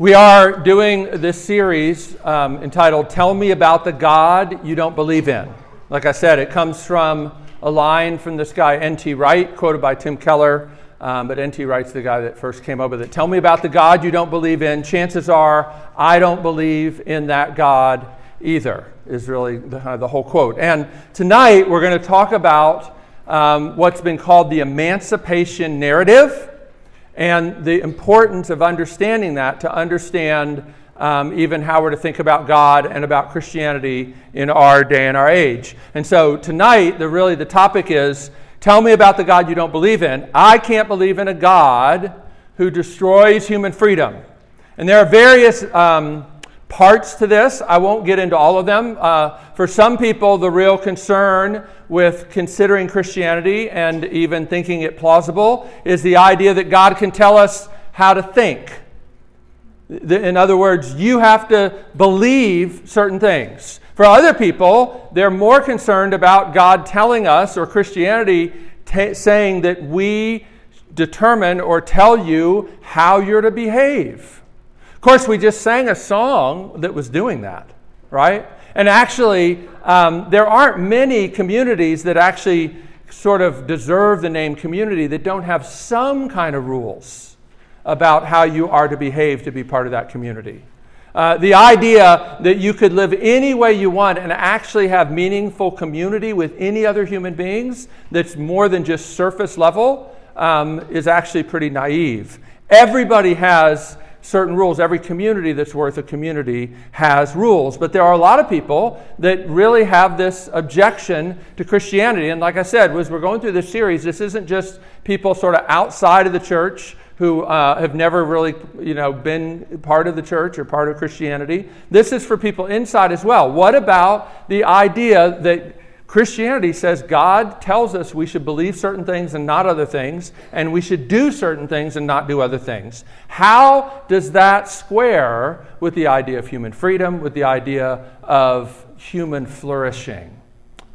We are doing this series um, entitled Tell Me About the God You Don't Believe in. Like I said, it comes from a line from this guy, N.T. Wright, quoted by Tim Keller. Um, but N.T. Wright's the guy that first came up with it. Tell me about the God you don't believe in. Chances are I don't believe in that God either, is really the, the whole quote. And tonight we're going to talk about um, what's been called the emancipation narrative and the importance of understanding that to understand um, even how we're to think about God and about Christianity in our day and our age. And so tonight, the really the topic is tell me about the God you don't believe in. I can't believe in a God who destroys human freedom. And there are various um, parts to this. I won't get into all of them. Uh, for some people, the real concern with considering Christianity and even thinking it plausible is the idea that God can tell us how to think. In other words, you have to believe certain things. For other people, they're more concerned about God telling us or Christianity t- saying that we determine or tell you how you're to behave. Of course, we just sang a song that was doing that, right? And actually, um, there aren't many communities that actually sort of deserve the name community that don't have some kind of rules about how you are to behave to be part of that community. Uh, the idea that you could live any way you want and actually have meaningful community with any other human beings that's more than just surface level um, is actually pretty naive. Everybody has certain rules. Every community that's worth a community has rules. But there are a lot of people that really have this objection to Christianity. And like I said, as we're going through this series, this isn't just people sort of outside of the church who uh, have never really you know, been part of the church or part of Christianity. This is for people inside as well. What about the idea that Christianity says God tells us we should believe certain things and not other things, and we should do certain things and not do other things. How does that square with the idea of human freedom, with the idea of human flourishing?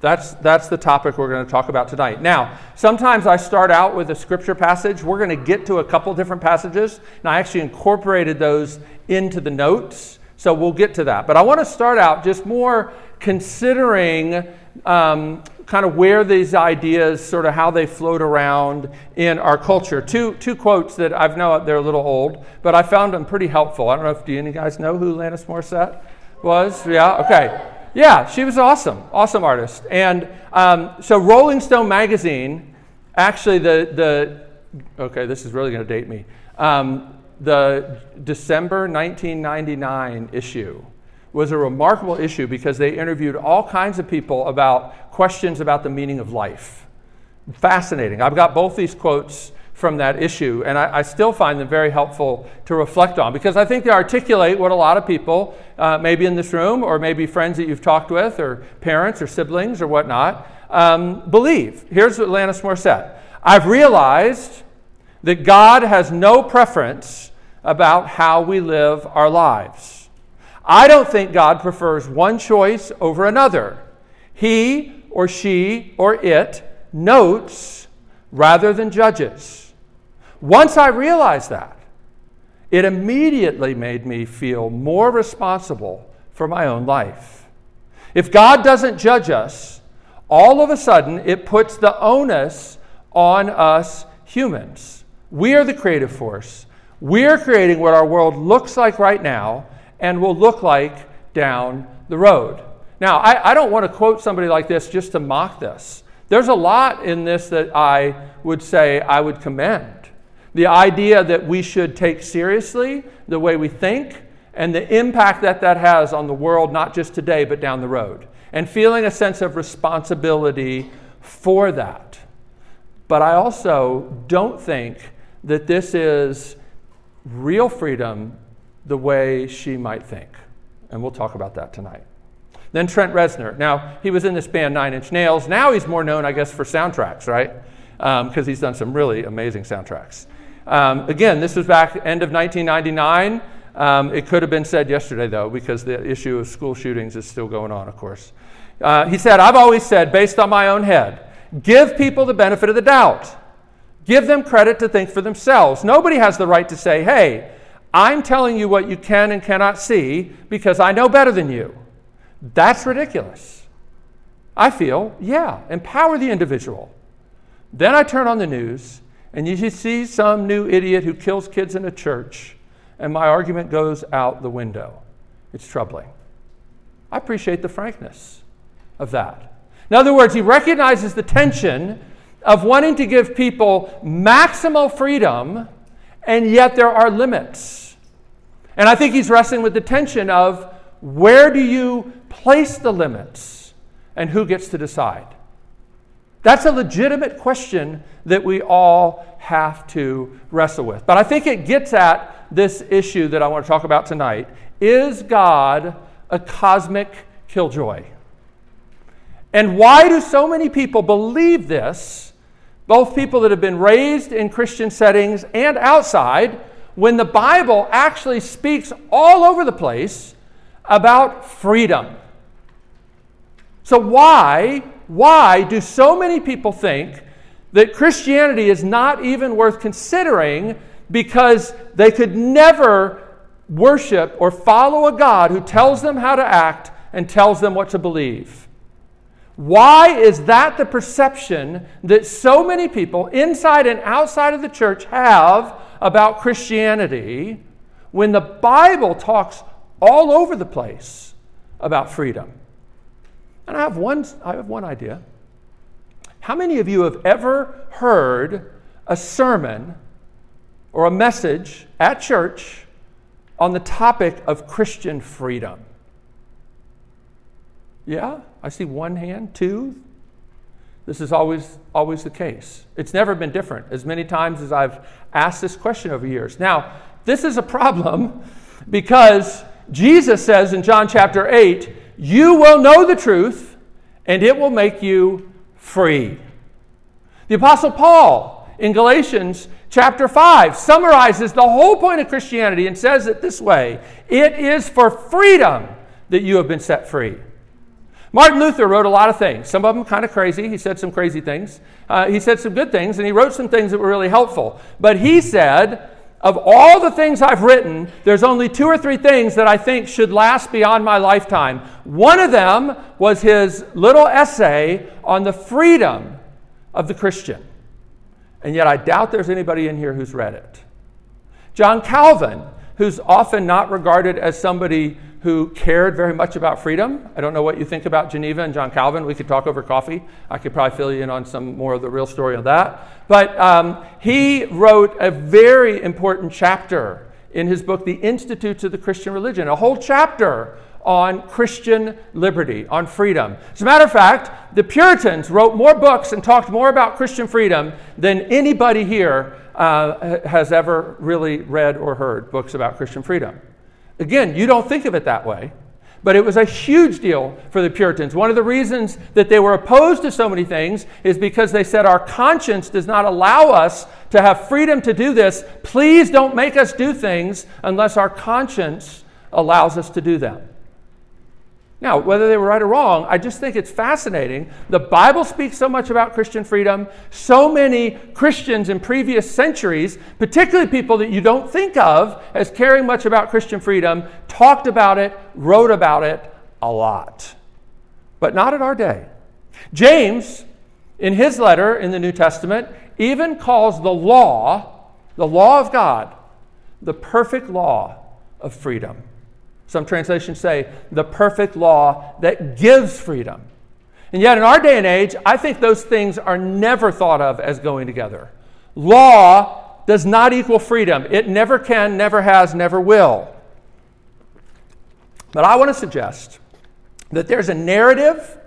That's, that's the topic we're going to talk about tonight. Now, sometimes I start out with a scripture passage. We're going to get to a couple different passages, and I actually incorporated those into the notes, so we'll get to that. But I want to start out just more considering um, kind of where these ideas, sort of how they float around in our culture. Two, two quotes that I've know they're a little old, but I found them pretty helpful. I don't know if do you guys know who Alanis Morissette was? Yeah, okay. Yeah, she was awesome, awesome artist. And um, so Rolling Stone magazine, actually the, the okay, this is really going to date me. Um, the December 1999 issue was a remarkable issue because they interviewed all kinds of people about questions about the meaning of life. Fascinating. I've got both these quotes from that issue, and I, I, still find them very helpful to reflect on because I think they articulate what a lot of people, uh, maybe in this room, or maybe friends that you've talked with, or parents, or siblings, or whatnot, um, believe. Here's what Alanis Morissette I've realized that God has no preference about how we live our lives. I don't think God prefers one choice over another. He or she or it notes rather than judges. Once I realized that, it immediately made me feel more responsible for my own life. If God doesn't judge us, all of a sudden it puts the onus on us humans. We are the creative force. We're creating what our world looks like right now, and will look like down the road. Now, I, I don't want to quote somebody like this just to mock this. There's a lot in this that I would say I would commend. The idea that we should take seriously the way we think and the impact that that has on the world, not just today, but down the road. And feeling a sense of responsibility for that. But I also don't think that this is real freedom the way she might think. And we'll talk about that tonight. Then Trent Reznor. Now, he was in this band Nine Inch Nails. Now he's more known, I guess, for soundtracks, right? Because um, he's done some really amazing soundtracks. Um, again, this was back end of 1999. Um, it could have been said yesterday, though, because the issue of school shootings is still going on, of course. Uh, he said, I've always said, based on my own head, give people the benefit of the doubt. Give them credit to think for themselves. Nobody has the right to say, hey, I'm telling you what you can and cannot see because I know better than you. That's ridiculous. I feel, yeah, empower the individual. Then I turn on the news and you see some new idiot who kills kids in a church, and my argument goes out the window. It's troubling. I appreciate the frankness of that. In other words, he recognizes the tension of wanting to give people maximal freedom, and yet there are limits. And I think he's wrestling with the tension of where do you place the limits and who gets to decide? That's a legitimate question that we all have to wrestle with. But I think it gets at this issue that I want to talk about tonight. Is God a cosmic killjoy? And why do so many people believe this, both people that have been raised in Christian settings and outside, when the Bible actually speaks all over the place about freedom? So, why, why do so many people think that Christianity is not even worth considering because they could never worship or follow a God who tells them how to act and tells them what to believe? Why is that the perception that so many people inside and outside of the church have about Christianity when the Bible talks all over the place about freedom? And I have one, I have one idea. How many of you have ever heard a sermon or a message at church on the topic of Christian freedom? Yeah, I see one hand, two. This is always always the case. It's never been different as many times as I've asked this question over years. Now, this is a problem because Jesus says in John chapter 8, "You will know the truth, and it will make you free." The apostle Paul in Galatians chapter 5 summarizes the whole point of Christianity and says it this way, "It is for freedom that you have been set free." Martin Luther wrote a lot of things, some of them kind of crazy. He said some crazy things. Uh, he said some good things, and he wrote some things that were really helpful. But he said, of all the things I've written, there's only two or three things that I think should last beyond my lifetime. One of them was his little essay on the freedom of the Christian. And yet I doubt there's anybody in here who's read it. John Calvin, who's often not regarded as somebody who cared very much about freedom. I don't know what you think about Geneva and John Calvin. We could talk over coffee. I could probably fill you in on some more of the real story of that. But um, he wrote a very important chapter in his book, The Institutes of the Christian Religion, a whole chapter on Christian liberty, on freedom. As a matter of fact, the Puritans wrote more books and talked more about Christian freedom than anybody here uh, has ever really read or heard books about Christian freedom. Again, you don't think of it that way, but it was a huge deal for the Puritans. One of the reasons that they were opposed to so many things is because they said, Our conscience does not allow us to have freedom to do this. Please don't make us do things unless our conscience allows us to do them. Now, whether they were right or wrong, I just think it's fascinating. The Bible speaks so much about Christian freedom. So many Christians in previous centuries, particularly people that you don't think of as caring much about Christian freedom, talked about it, wrote about it a lot. But not in our day. James, in his letter in the New Testament, even calls the law, the law of God, the perfect law of freedom. Some translations say the perfect law that gives freedom. And yet, in our day and age, I think those things are never thought of as going together. Law does not equal freedom, it never can, never has, never will. But I want to suggest that there's a narrative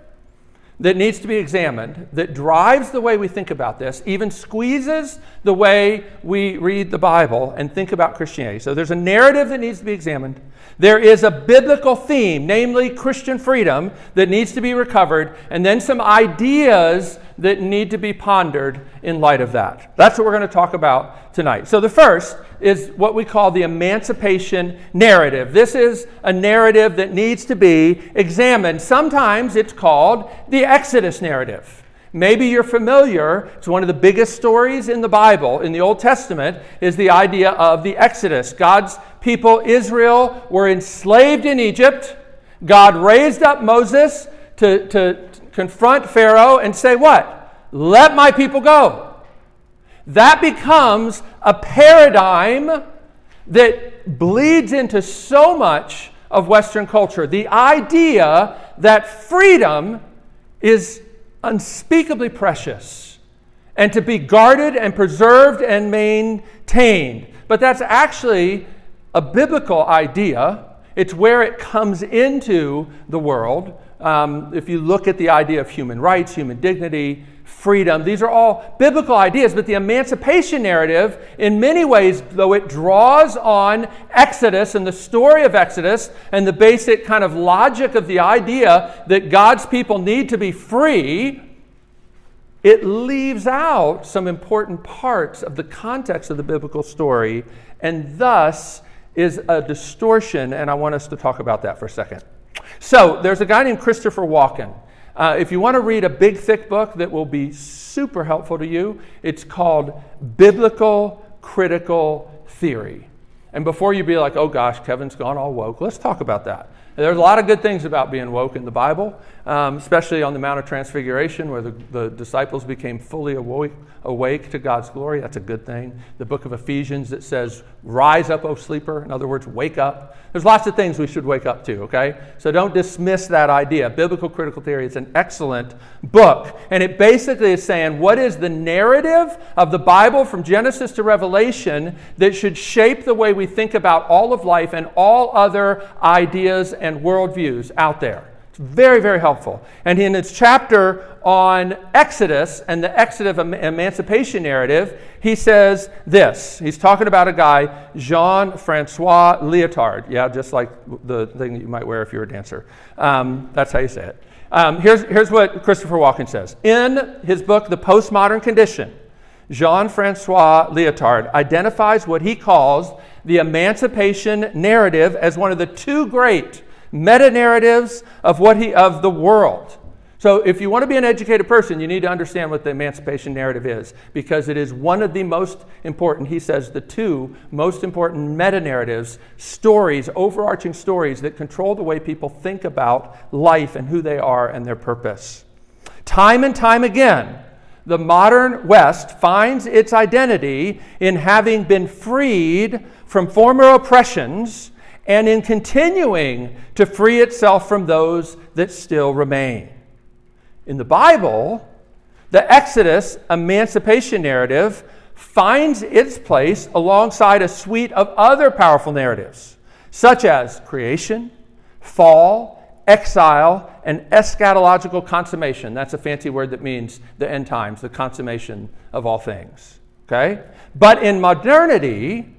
that needs to be examined that drives the way we think about this, even squeezes the way we read the Bible and think about Christianity. So there's a narrative that needs to be examined. There is a biblical theme, namely Christian freedom, that needs to be recovered, and then some ideas that need to be pondered in light of that. That's what we're going to talk about tonight. So the first is what we call the emancipation narrative. This is a narrative that needs to be examined. Sometimes it's called the Exodus narrative. Maybe you're familiar, it's one of the biggest stories in the Bible, in the Old Testament, is the idea of the Exodus. God's people, Israel, were enslaved in Egypt. God raised up Moses to, to confront Pharaoh and say, What? Let my people go. That becomes a paradigm that bleeds into so much of Western culture. The idea that freedom is unspeakably precious and to be guarded and preserved and maintained. But that's actually a biblical idea. It's where it comes into the world. Um, if you look at the idea of human rights, human dignity, freedom. These are all biblical ideas, but the emancipation narrative, in many ways, though it draws on Exodus and the story of Exodus and the basic kind of logic of the idea that God's people need to be free, it leaves out some important parts of the context of the biblical story and thus is a distortion, and I want us to talk about that for a second. So, there's a guy named Christopher Watkin. Uh, if you want to read a big, thick book that will be super helpful to you, it's called Biblical Critical Theory. And before you be like, oh gosh, Kevin's gone all woke, let's talk about that. There's a lot of good things about being woke in the Bible, um, especially on the Mount of Transfiguration, where the, the disciples became fully awake, awake to God's glory. That's a good thing. The book of Ephesians that says, Rise up, O sleeper. In other words, wake up. There's lots of things we should wake up to, okay? So don't dismiss that idea. Biblical Critical Theory is an excellent book. And it basically is saying, what is the narrative of the Bible from Genesis to Revelation that should shape the way we think about all of life and all other ideas and and worldviews out there. It's very, very helpful. And in its chapter on Exodus and the Exodus emancipation narrative, he says this. He's talking about a guy, Jean Francois Lyotard. Yeah, just like the thing that you might wear if you're a dancer. Um, that's how you say it. Um, here's, here's what Christopher Watkin says. In his book, The Postmodern Condition, Jean Francois Lyotard identifies what he calls the emancipation narrative as one of the two great meta narratives of what he of the world. So if you want to be an educated person, you need to understand what the emancipation narrative is because it is one of the most important, he says, the two most important meta narratives, stories, overarching stories that control the way people think about life and who they are and their purpose. Time and time again, the modern West finds its identity in having been freed from former oppressions and in continuing to free itself from those that still remain. In the Bible, the Exodus emancipation narrative finds its place alongside a suite of other powerful narratives, such as creation, fall, exile, and eschatological consummation. That's a fancy word that means the end times, the consummation of all things. Okay? But in modernity,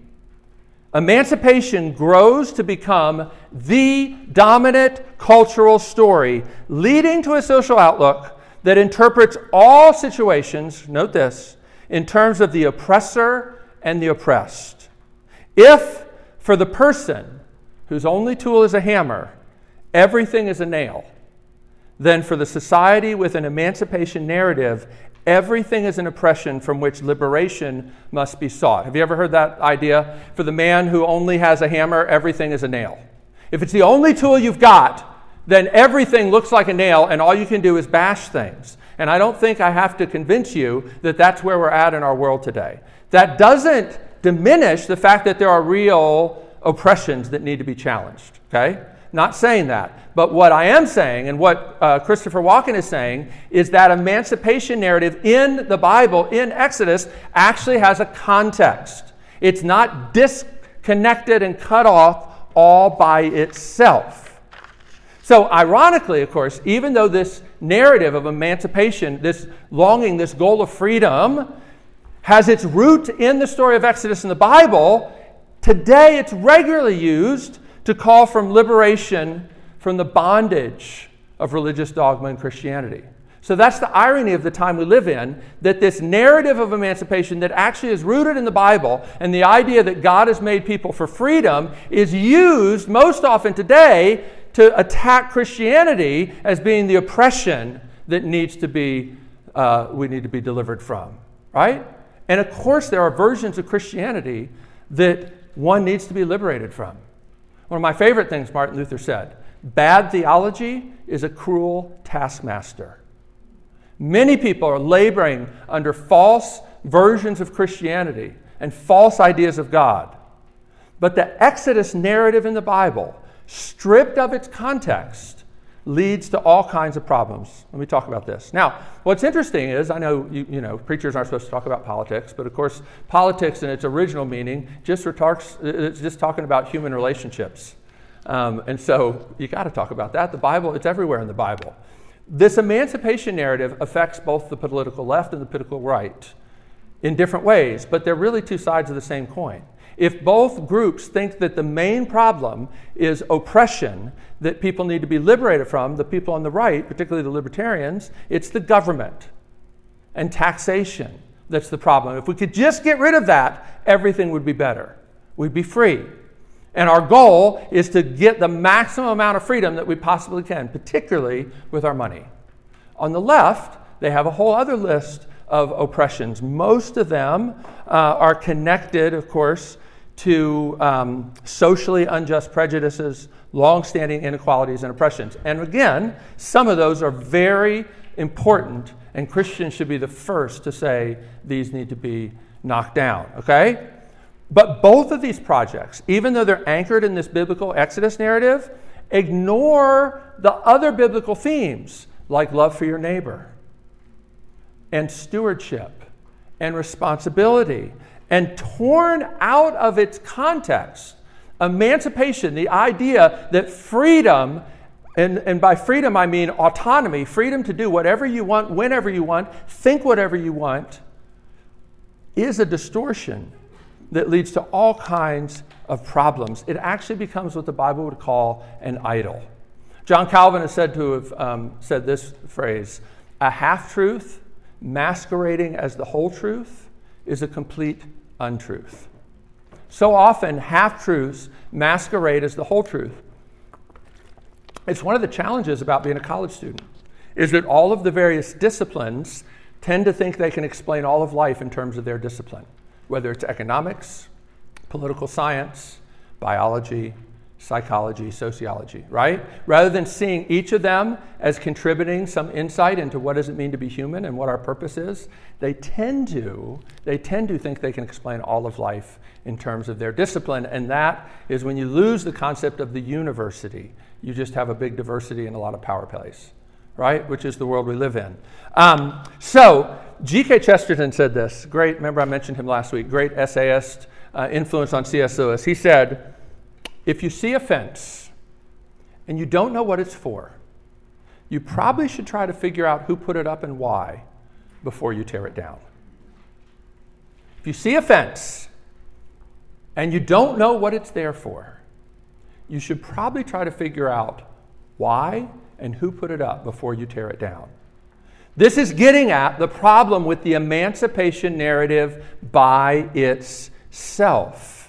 Emancipation grows to become the dominant cultural story, leading to a social outlook that interprets all situations, note this, in terms of the oppressor and the oppressed. If, for the person whose only tool is a hammer, everything is a nail, then for the society with an emancipation narrative, Everything is an oppression from which liberation must be sought. Have you ever heard that idea? For the man who only has a hammer, everything is a nail. If it's the only tool you've got, then everything looks like a nail and all you can do is bash things. And I don't think I have to convince you that that's where we're at in our world today. That doesn't diminish the fact that there are real oppressions that need to be challenged, okay? Not saying that. But what I am saying, and what uh, Christopher Watkin is saying, is that emancipation narrative in the Bible, in Exodus, actually has a context. It's not disconnected and cut off all by itself. So, ironically, of course, even though this narrative of emancipation, this longing, this goal of freedom, has its root in the story of Exodus in the Bible, today it's regularly used to call from liberation from the bondage of religious dogma and Christianity. So that's the irony of the time we live in that this narrative of emancipation that actually is rooted in the Bible and the idea that God has made people for freedom is used most often today to attack Christianity as being the oppression that needs to be uh, we need to be delivered from, right? And of course, there are versions of Christianity that one needs to be liberated from. One of my favorite things Martin Luther said bad theology is a cruel taskmaster. Many people are laboring under false versions of Christianity and false ideas of God. But the Exodus narrative in the Bible, stripped of its context, leads to all kinds of problems. Let me talk about this. Now, what's interesting is I know you, you know preachers aren't supposed to talk about politics, but of course, politics in its original meaning just retarks, it's just talking about human relationships. Um, and so you got to talk about that. The Bible, it's everywhere in the Bible. This emancipation narrative affects both the political left and the political right in different ways, but they're really two sides of the same coin. If both groups think that the main problem is oppression that people need to be liberated from, the people on the right, particularly the libertarians, it's the government and taxation that's the problem. If we could just get rid of that, everything would be better. We'd be free. And our goal is to get the maximum amount of freedom that we possibly can, particularly with our money. On the left, they have a whole other list of oppressions. Most of them uh, are connected, of course, to um, socially unjust prejudices, long-standing inequalities, and oppressions. And again, some of those are very important, and Christians should be the first to say these need to be knocked down, okay? But both of these projects, even though they're anchored in this biblical Exodus narrative, ignore the other biblical themes like love for your neighbor and stewardship and responsibility. And torn out of its context, emancipation, the idea that freedom, and, and by freedom I mean autonomy, freedom to do whatever you want, whenever you want, think whatever you want, is a distortion that leads to all kinds of problems. It actually becomes what the Bible would call an idol. John Calvin is said to have um, said this phrase a half truth masquerading as the whole truth is a complete untruth. So often, half truths masquerade as the whole truth. It's one of the challenges about being a college student is that all of the various disciplines tend to think they can explain all of life in terms of their discipline, whether it's economics, political science, biology, psychology, sociology, right? Rather than seeing each of them as contributing some insight into what does it mean to be human and what our purpose is, they tend to they tend to think they can explain all of life in terms of their discipline, and that is when you lose the concept of the university. You just have a big diversity and a lot of power plays, right? Which is the world we live in. Um, so G.K. Chesterton said this. Great. Remember, I mentioned him last week. Great essayist, uh, influence on C.S. Lewis. He said if you see a fence and you don't know what it's for, you probably should try to figure out who put it up and why before you tear it down. If you see a fence and you don't know what it's there for, you should probably try to figure out why and who put it up before you tear it down. This is getting at the problem with the emancipation narrative by itself.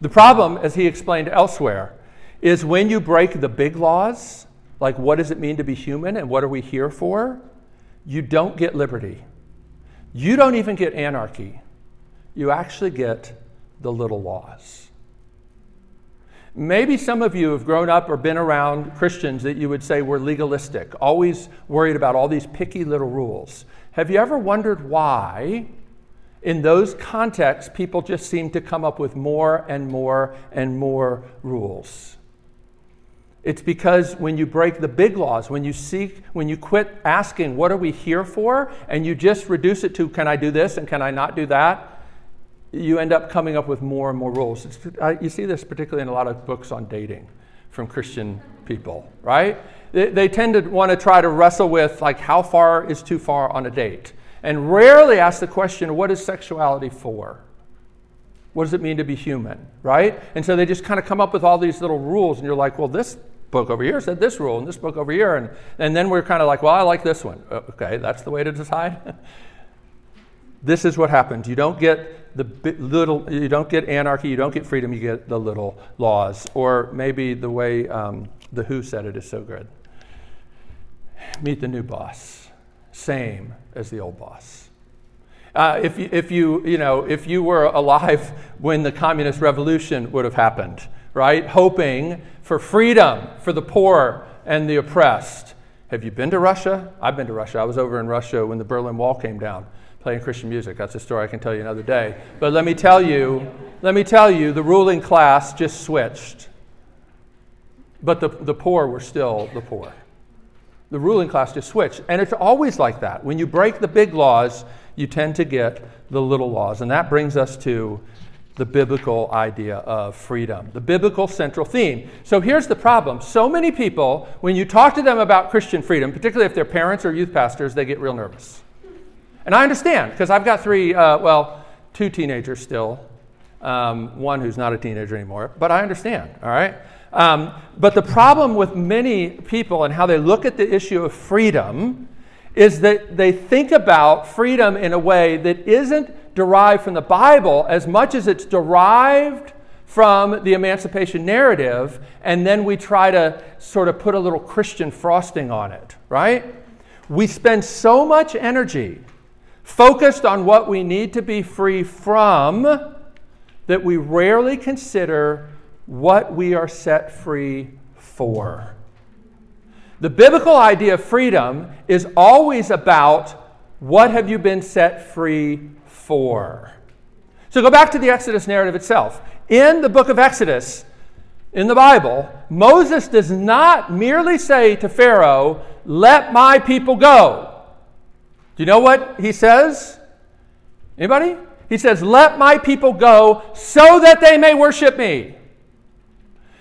The problem, as he explained elsewhere, is when you break the big laws, like what does it mean to be human and what are we here for, you don't get liberty. You don't even get anarchy. You actually get the little laws. Maybe some of you have grown up or been around Christians that you would say were legalistic, always worried about all these picky little rules. Have you ever wondered why in those contexts, people just seem to come up with more and more and more rules. It's because when you break the big laws, when you seek, when you quit asking, what are we here for, and you just reduce it to, can I do this and can I not do that, you end up coming up with more and more rules. Uh, you see this particularly in a lot of books on dating from Christian people, right? They, they tend to want to try to wrestle with, like, how far is too far on a date? And rarely ask the question, what is sexuality for? What does it mean to be human, right? And so they just kind of come up with all these little rules, and you're like, well, this book over here said this rule, and this book over here, and, and then we're kind of like, well, I like this one. Uh, okay, that's the way to decide. this is what happens. You don't get the little, you don't get anarchy, you don't get freedom, you get the little laws. Or maybe the way um, the Who said it is so good. Meet the new boss same as the old boss. Uh, if, you, if, you, you know, if you were alive when the communist revolution would have happened, right? Hoping for freedom for the poor and the oppressed. Have you been to Russia? I've been to Russia. I was over in Russia when the Berlin Wall came down playing Christian music. That's a story I can tell you another day. But let me tell you, let me tell you, the ruling class just switched. But the, the poor were still the poor. The ruling class just switched. And it's always like that. When you break the big laws, you tend to get the little laws. And that brings us to the biblical idea of freedom, the biblical central theme. So here's the problem. So many people, when you talk to them about Christian freedom, particularly if they're parents or youth pastors, they get real nervous. And I understand, because I've got three, uh, well, two teenagers still, um, one who's not a teenager anymore, but I understand, all right? Um, but the problem with many people and how they look at the issue of freedom is that they think about freedom in a way that isn't derived from the Bible as much as it's derived from the emancipation narrative, and then we try to sort of put a little Christian frosting on it, right? We spend so much energy focused on what we need to be free from, that we rarely consider what we are set free for. The biblical idea of freedom is always about what have you been set free for. So go back to the Exodus narrative itself. In the book of Exodus, in the Bible, Moses does not merely say to Pharaoh, Let my people go. Do you know what he says? Anybody? He says, Let my people go so that they may worship me.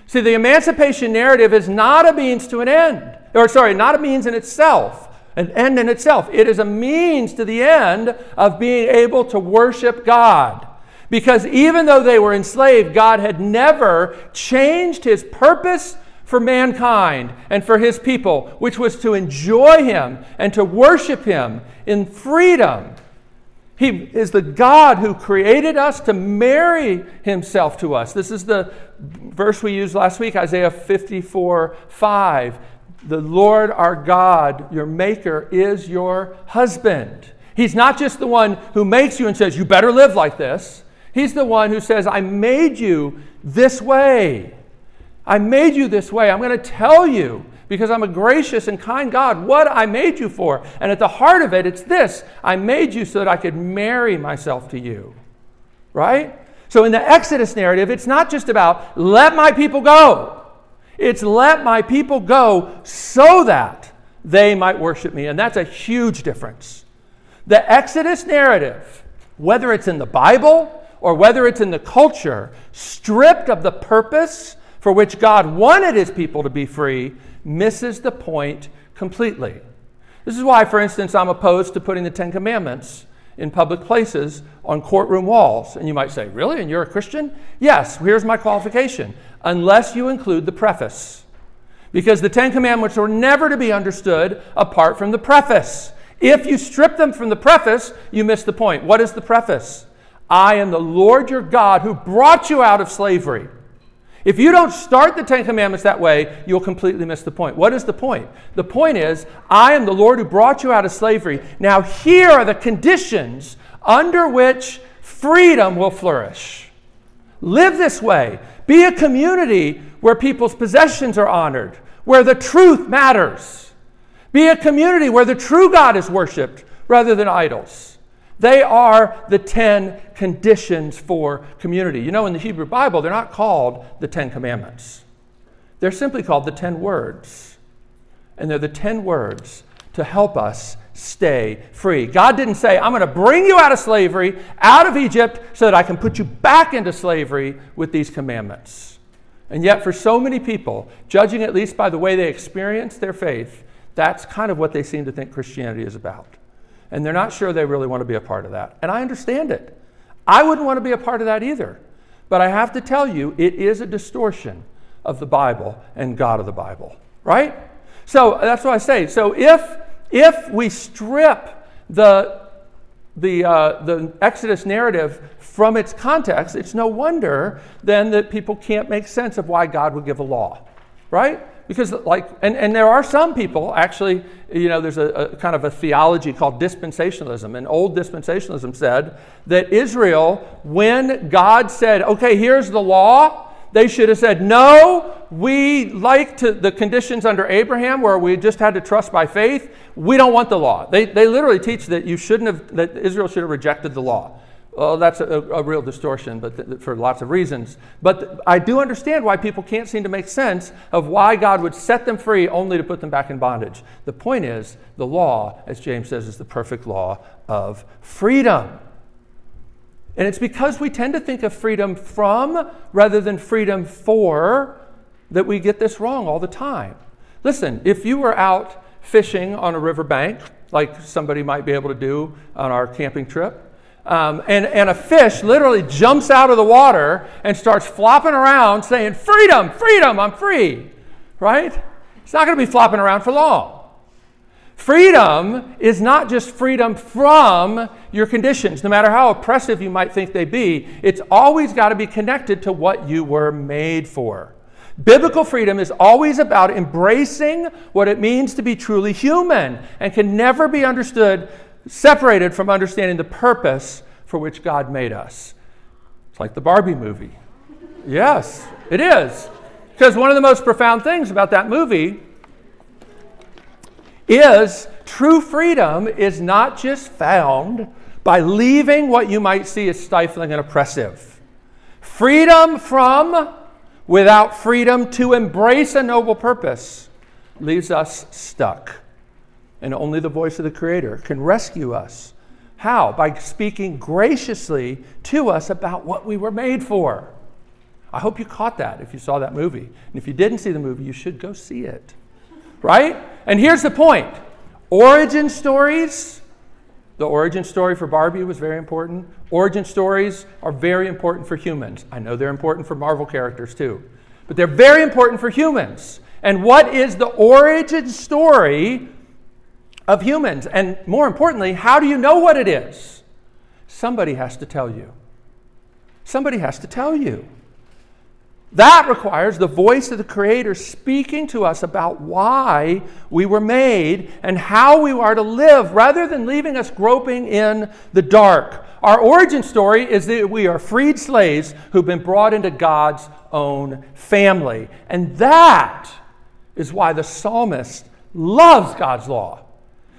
See, the emancipation narrative is not a means to an end, or sorry, not a means in itself, an end in itself. It is a means to the end of being able to worship God. Because even though they were enslaved, God had never changed his purpose for mankind and for his people, which was to enjoy him and to worship him in freedom. He is the God who created us to marry himself to us. This is the verse we used last week, Isaiah 54 5. The Lord our God, your maker, is your husband. He's not just the one who makes you and says, You better live like this. He's the one who says, I made you this way. I made you this way. I'm going to tell you because I'm a gracious and kind God what I made you for. And at the heart of it, it's this I made you so that I could marry myself to you. Right? So in the Exodus narrative, it's not just about let my people go, it's let my people go so that they might worship me. And that's a huge difference. The Exodus narrative, whether it's in the Bible or whether it's in the culture, stripped of the purpose for which God wanted his people to be free, misses the point completely. This is why, for instance, I'm opposed to putting the Ten Commandments in public places on courtroom walls. And you might say, Really? And you're a Christian? Yes, here's my qualification unless you include the preface. Because the Ten Commandments are never to be understood apart from the preface. If you strip them from the preface, you miss the point. What is the preface? I am the Lord your God who brought you out of slavery. If you don't start the Ten Commandments that way, you'll completely miss the point. What is the point? The point is, I am the Lord who brought you out of slavery. Now, here are the conditions under which freedom will flourish. Live this way. Be a community where people's possessions are honored, where the truth matters. Be a community where the true God is worshiped rather than idols. They are the 10 conditions for community. You know, in the Hebrew Bible, they're not called the 10 commandments, they're simply called the 10 words. And they're the 10 words to help us stay free. God didn't say, I'm going to bring you out of slavery, out of Egypt, so that I can put you back into slavery with these commandments. And yet, for so many people, judging at least by the way they experience their faith, that's kind of what they seem to think Christianity is about and they're not sure they really want to be a part of that. And I understand it. I wouldn't want to be a part of that either. But I have to tell you, it is a distortion of the Bible and God of the Bible, right? So that's what I say. So if if we strip the the, uh, the Exodus narrative from its context, it's no wonder then that people can't make sense of why God would give a law. right? Because, like, and, and there are some people, actually, you know, there's a, a kind of a theology called dispensationalism. And old dispensationalism said that Israel, when God said, okay, here's the law, they should have said, no, we like to, the conditions under Abraham where we just had to trust by faith. We don't want the law. They, they literally teach that you shouldn't have, that Israel should have rejected the law. Well, that's a, a real distortion, but th- for lots of reasons. But th- I do understand why people can't seem to make sense of why God would set them free only to put them back in bondage. The point is, the law, as James says, is the perfect law of freedom. And it's because we tend to think of freedom from rather than freedom for that we get this wrong all the time. Listen, if you were out fishing on a riverbank, like somebody might be able to do on our camping trip, um, and, and a fish literally jumps out of the water and starts flopping around saying, Freedom, freedom, I'm free. Right? It's not going to be flopping around for long. Freedom is not just freedom from your conditions, no matter how oppressive you might think they be, it's always got to be connected to what you were made for. Biblical freedom is always about embracing what it means to be truly human and can never be understood separated from understanding the purpose for which God made us. It's like the Barbie movie. Yes, it is. Because one of the most profound things about that movie is true freedom is not just found by leaving what you might see as stifling and oppressive. Freedom from, without freedom to embrace a noble purpose, leaves us stuck and only the voice of the Creator can rescue us. How? By speaking graciously to us about what we were made for. I hope you caught that if you saw that movie. And if you didn't see the movie, you should go see it. Right? And here's the point origin stories, the origin story for Barbie was very important. Origin stories are very important for humans. I know they're important for Marvel characters too, but they're very important for humans. And what is the origin story of humans. And more importantly, how do you know what it is? Somebody has to tell you. Somebody has to tell you. That requires the voice of the Creator speaking to us about why we were made and how we are to live rather than leaving us groping in the dark. Our origin story is that we are freed slaves who've been brought into God's own family. And that is why the psalmist loves God's law.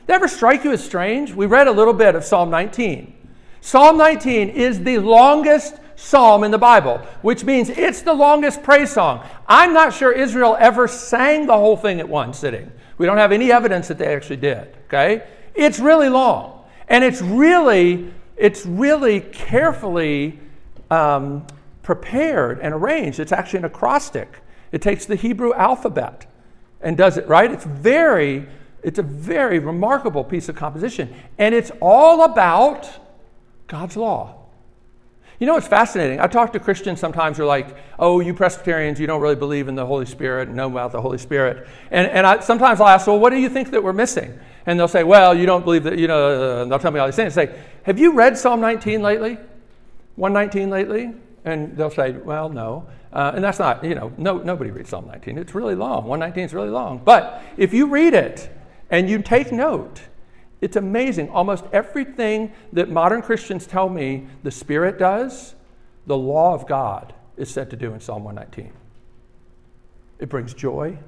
Did ever strike you as strange? We read a little bit of Psalm 19. Psalm 19 is the longest psalm in the Bible, which means it's the longest praise song. I'm not sure Israel ever sang the whole thing at one sitting. We don't have any evidence that they actually did, okay? It's really long. And it's really, it's really carefully um, prepared and arranged. It's actually an acrostic. It takes the Hebrew alphabet and does it, right? It's very it's a very remarkable piece of composition, and it's all about God's law. You know what's fascinating? I talk to Christians sometimes who are like, oh, you Presbyterians, you don't really believe in the Holy Spirit and know about the Holy Spirit. And, and I, sometimes I'll ask, well, what do you think that we're missing? And they'll say, well, you don't believe that, you know, and they'll tell me all these things. Say, have you read Psalm 19 lately? 119 lately? And they'll say, well, no. Uh, and that's not, you know, no, nobody reads Psalm 19. It's really long. 119 is really long. But if you read it, and you take note. It's amazing. Almost everything that modern Christians tell me the Spirit does, the law of God is said to do in Psalm 119. It brings joy,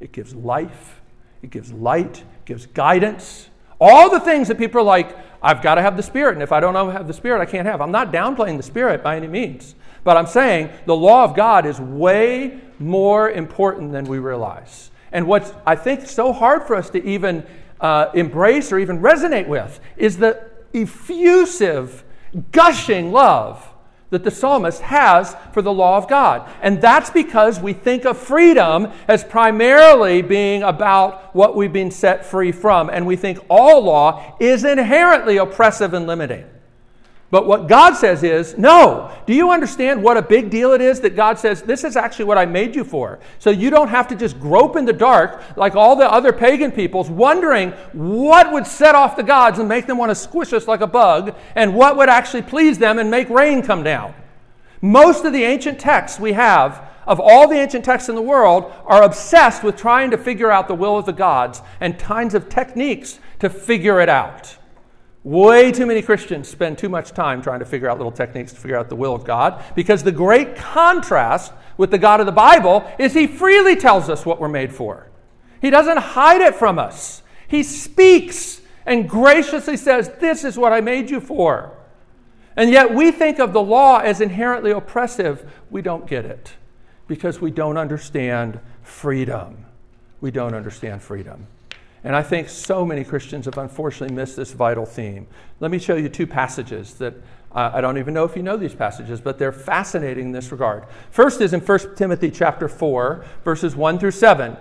it gives life, it gives light, it gives guidance. All the things that people are like, I've got to have the Spirit, and if I don't have the Spirit, I can't have. I'm not downplaying the Spirit by any means, but I'm saying the law of God is way more important than we realize. And what's, I think, so hard for us to even uh, embrace or even resonate with is the effusive, gushing love that the psalmist has for the law of God. And that's because we think of freedom as primarily being about what we've been set free from. And we think all law is inherently oppressive and limiting. But what God says is, no. Do you understand what a big deal it is that God says, this is actually what I made you for? So you don't have to just grope in the dark like all the other pagan peoples, wondering what would set off the gods and make them want to squish us like a bug, and what would actually please them and make rain come down. Most of the ancient texts we have of all the ancient texts in the world are obsessed with trying to figure out the will of the gods and kinds of techniques to figure it out. Way too many Christians spend too much time trying to figure out little techniques to figure out the will of God because the great contrast with the God of the Bible is He freely tells us what we're made for. He doesn't hide it from us, He speaks and graciously says, This is what I made you for. And yet we think of the law as inherently oppressive. We don't get it because we don't understand freedom. We don't understand freedom. And I think so many Christians have unfortunately missed this vital theme. Let me show you two passages that uh, I don't even know if you know these passages, but they're fascinating in this regard. First is in 1 Timothy chapter 4, verses 1 through 7.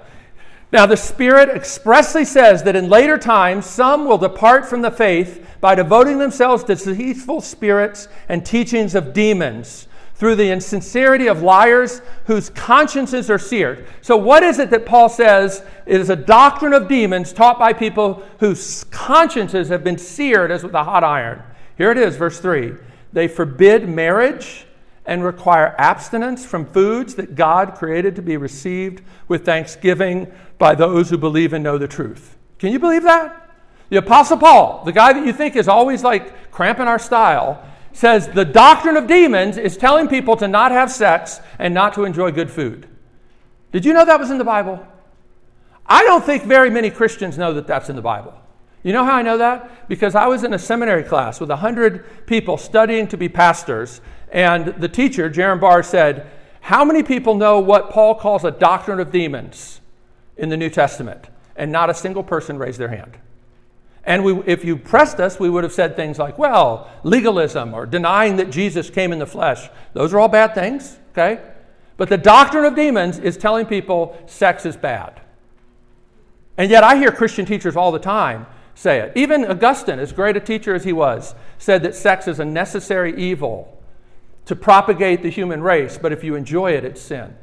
Now, the Spirit expressly says that in later times some will depart from the faith by devoting themselves to deceitful spirits and teachings of demons through the insincerity of liars whose consciences are seared. So, what is it that Paul says is a doctrine of demons taught by people whose consciences have been seared as with a hot iron? Here it is, verse 3. They forbid marriage and require abstinence from foods that God created to be received with thanksgiving by those who believe and know the truth. Can you believe that? The Apostle Paul, the guy that you think is always like cramping our style, says the doctrine of demons is telling people to not have sex and not to enjoy good food. Did you know that was in the Bible? I don't think very many Christians know that that's in the Bible. You know how I know that? Because I was in a seminary class with 100 people studying to be pastors, and the teacher, Jerram Barrs, said, How many people know what Paul calls a doctrine of demons in the New Testament? And not a single person raised their hand. And we, if you pressed us, we would have said things like, well, legalism or denying that Jesus came in the flesh. Those are all bad things, okay? But the doctrine of demons is telling people sex is bad. And yet I hear Christian teachers all the time say it. Even Augustine, as great a teacher as he was, said that sex is a necessary evil to propagate the human race, but if you enjoy it, it's sin.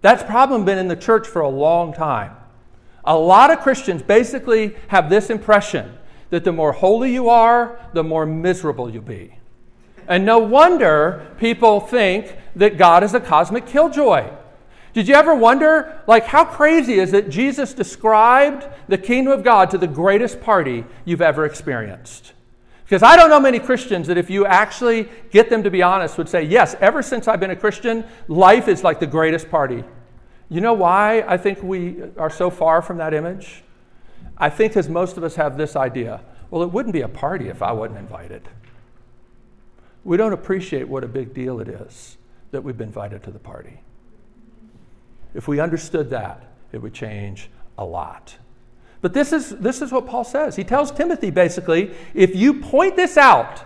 That's problem been in the church for a long time. A lot of Christians basically have this impression that the more holy you are, the more miserable you'll be. And no wonder people think that God is a cosmic killjoy. Did you ever wonder, like, how crazy is it Jesus described the kingdom of God to the greatest party you've ever experienced? Because I don't know many Christians that if you actually get them to be honest would say, yes, ever since I've been a Christian, life is like the greatest party you know why I think we are so far from that image? I think because most of us have this idea well, it wouldn't be a party if I wasn't invited. We don't appreciate what a big deal it is that we've been invited to the party. If we understood that, it would change a lot. But this is, this is what Paul says. He tells Timothy basically if you point this out,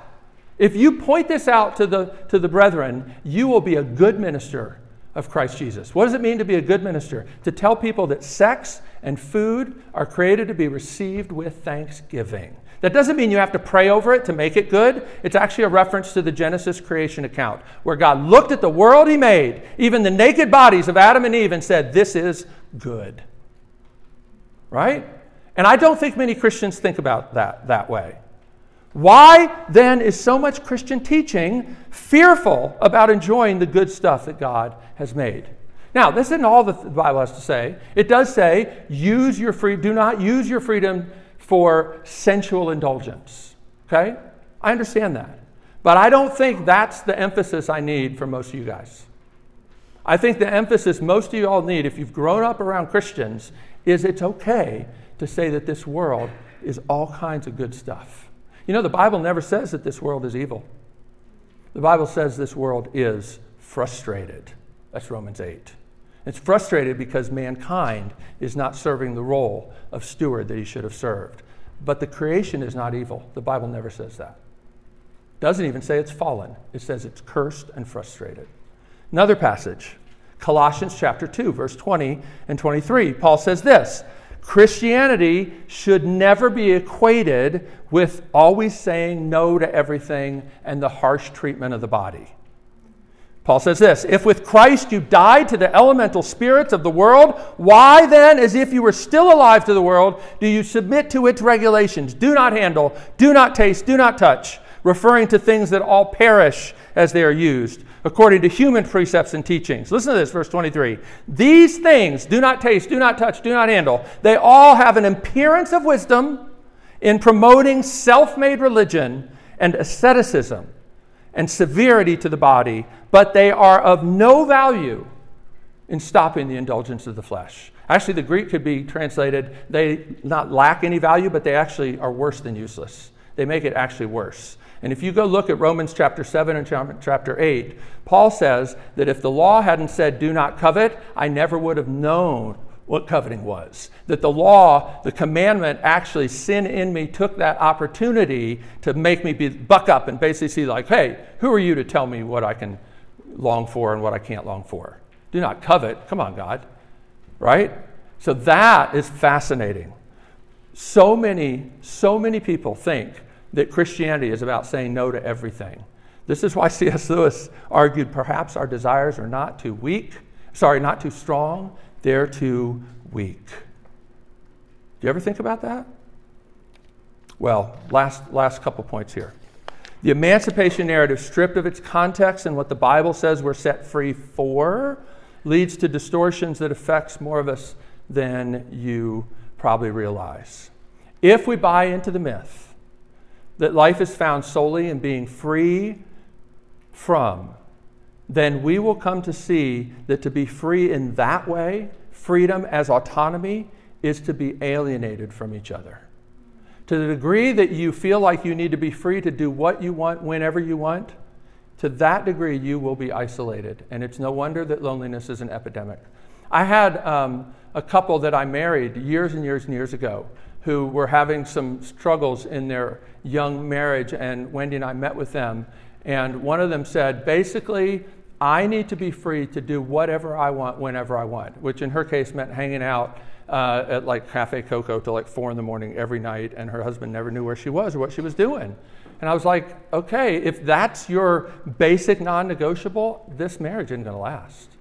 if you point this out to the, to the brethren, you will be a good minister of Christ Jesus. What does it mean to be a good minister? To tell people that sex and food are created to be received with thanksgiving. That doesn't mean you have to pray over it to make it good. It's actually a reference to the Genesis creation account, where God looked at the world He made, even the naked bodies of Adam and Eve, and said, This is good. Right? And I don't think many Christians think about that that way. Why then is so much Christian teaching fearful about enjoying the good stuff that God has made? Now, this isn't all the Bible has to say. It does say, use your free, do not use your freedom for sensual indulgence. Okay? I understand that. But I don't think that's the emphasis I need for most of you guys. I think the emphasis most of you all need, if you've grown up around Christians, is it's okay to say that this world is all kinds of good stuff. You know, the Bible never says that this world is evil. The Bible says this world is frustrated. That's Romans 8. It's frustrated because mankind is not serving the role of steward that he should have served. But the creation is not evil. The Bible never says that. Doesn't even say it's fallen. It says it's cursed and frustrated. Another passage, Colossians chapter 2, verse 20 and 23. Paul says this Christianity should never be equated with always saying no to everything and the harsh treatment of the body. Paul says this If with Christ you died to the elemental spirits of the world, why then, as if you were still alive to the world, do you submit to its regulations? Do not handle, do not taste, do not touch referring to things that all perish as they are used, according to human precepts and teachings. Listen to this, verse 23. These things do not taste, do not touch, do not handle. They all have an appearance of wisdom in promoting self made religion and asceticism and severity to the body, but they are of no value in stopping the indulgence of the flesh. Actually, the Greek could be translated, they not lack any value, but they actually are worse than useless. They make it actually worse. And if you go look at Romans chapter 7 and chapter 8, Paul says that if the law hadn't said, do not covet, I never would have known what coveting was. That the law, the commandment, actually, sin in me took that opportunity to make me be, buck up and basically see, like, hey, who are you to tell me what I can long for and what I can't long for? Do not covet. Come on, God. Right? So that is fascinating. So many, so many people think that Christianity is about saying no to everything. This is why C.S. Lewis argued perhaps our desires are not too weak, sorry, not too strong, they're too weak. Do you ever think about that? Well, last, last couple points here. The emancipation narrative, stripped of its context and what the Bible says we're set free for, leads to distortions that affects more of us than you probably realize. If we buy into the myth that life is found solely in being free from, then we will come to see that to be free in that way, freedom as autonomy, is to be alienated from each other. To the degree that you feel like you need to be free to do what you want whenever you want, to that degree you will be isolated. And it's no wonder that loneliness is an epidemic. I had um, a couple that I married years and years and years ago who were having some struggles in their young marriage, and Wendy and I met with them. And one of them said, basically, I need to be free to do whatever I want whenever I want, which in her case meant hanging out uh, at like Cafe Coco till like four in the morning every night, and her husband never knew where she was or what she was doing. And I was like, okay, if that's your basic non negotiable, this marriage isn't going to last.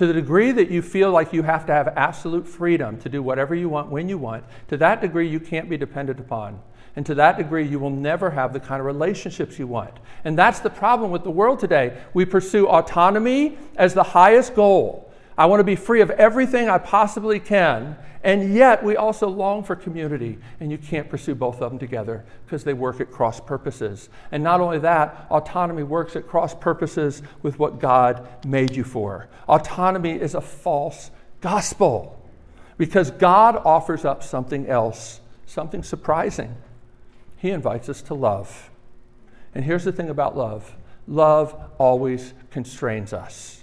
To the degree that you feel like you have to have absolute freedom to do whatever you want when you want, to that degree you can't be dependent upon. And to that degree, you will never have the kind of relationships you want. And that's the problem with the world today. We pursue autonomy as the highest goal. I want to be free of everything I possibly can. And yet, we also long for community. And you can't pursue both of them together because they work at cross purposes. And not only that, autonomy works at cross purposes with what God made you for. Autonomy is a false gospel because God offers up something else, something surprising. He invites us to love. And here's the thing about love love always constrains us.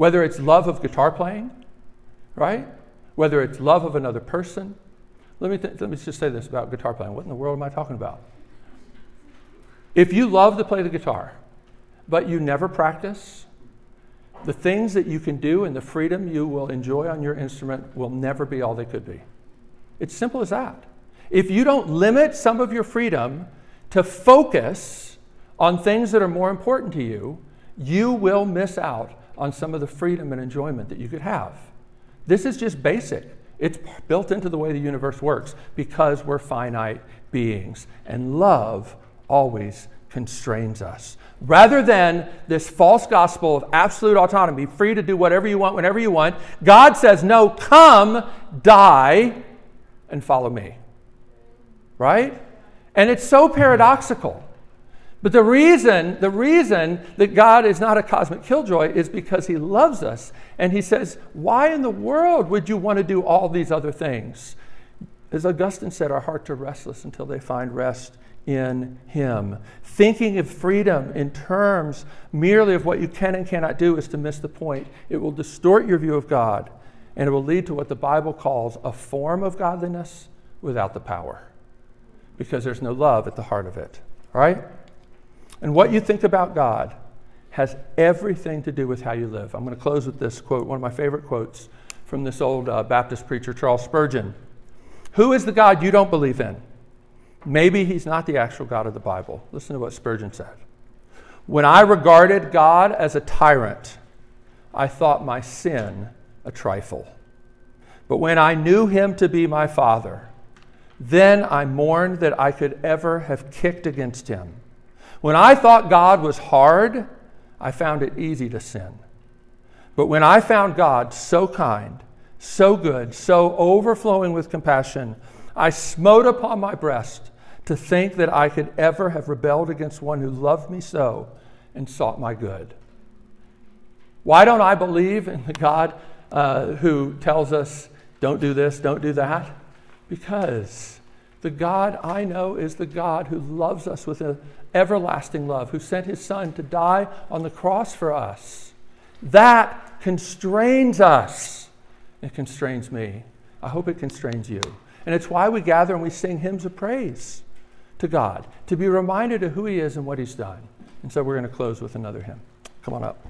Whether it's love of guitar playing, right? whether it's love of another person. Let me, th- let me just say this about guitar playing. What in the world am I talking about? If you love to play the guitar, but you never practice, the things that you can do and the freedom you will enjoy on your instrument will never be all they could be. It's simple as that. If you don't limit some of your freedom to focus on things that are more important to you, you will miss out on some of the freedom and enjoyment that you could have. This is just basic. It's built into the way the universe works because we're finite beings. And love always constrains us. Rather than this false gospel of absolute autonomy, free to do whatever you want whenever you want, God says, No, come, die, and follow me. Right? And it's so paradoxical. But the reason, the reason that God is not a cosmic killjoy is because he loves us. And he says, Why in the world would you want to do all these other things? As Augustine said, our hearts are restless until they find rest in him. Thinking of freedom in terms merely of what you can and cannot do is to miss the point. It will distort your view of God, and it will lead to what the Bible calls a form of godliness without the power, because there's no love at the heart of it. Right? And what you think about God has everything to do with how you live. I'm going to close with this quote, one of my favorite quotes from this old uh, Baptist preacher, Charles Spurgeon. Who is the God you don't believe in? Maybe he's not the actual God of the Bible. Listen to what Spurgeon said. When I regarded God as a tyrant, I thought my sin a trifle. But when I knew him to be my Father, Then I mourned that I could ever have kicked against him. When I thought God was hard, I found it easy to sin. But when I found God so kind, so good, so overflowing with compassion, I smote upon my breast to think that I could ever have rebelled against one who loved me so and sought my good. Why don't I believe in the God uh, who tells us, don't do this, don't do that? Because the God I know is the God who loves us with an everlasting love, who sent his Son to die on the cross for us. That constrains us. It constrains me. I hope it constrains you. And it's why we gather and we sing hymns of praise to God, to be reminded of who he is and what he's done. And so we're going to close with another hymn. Come on up.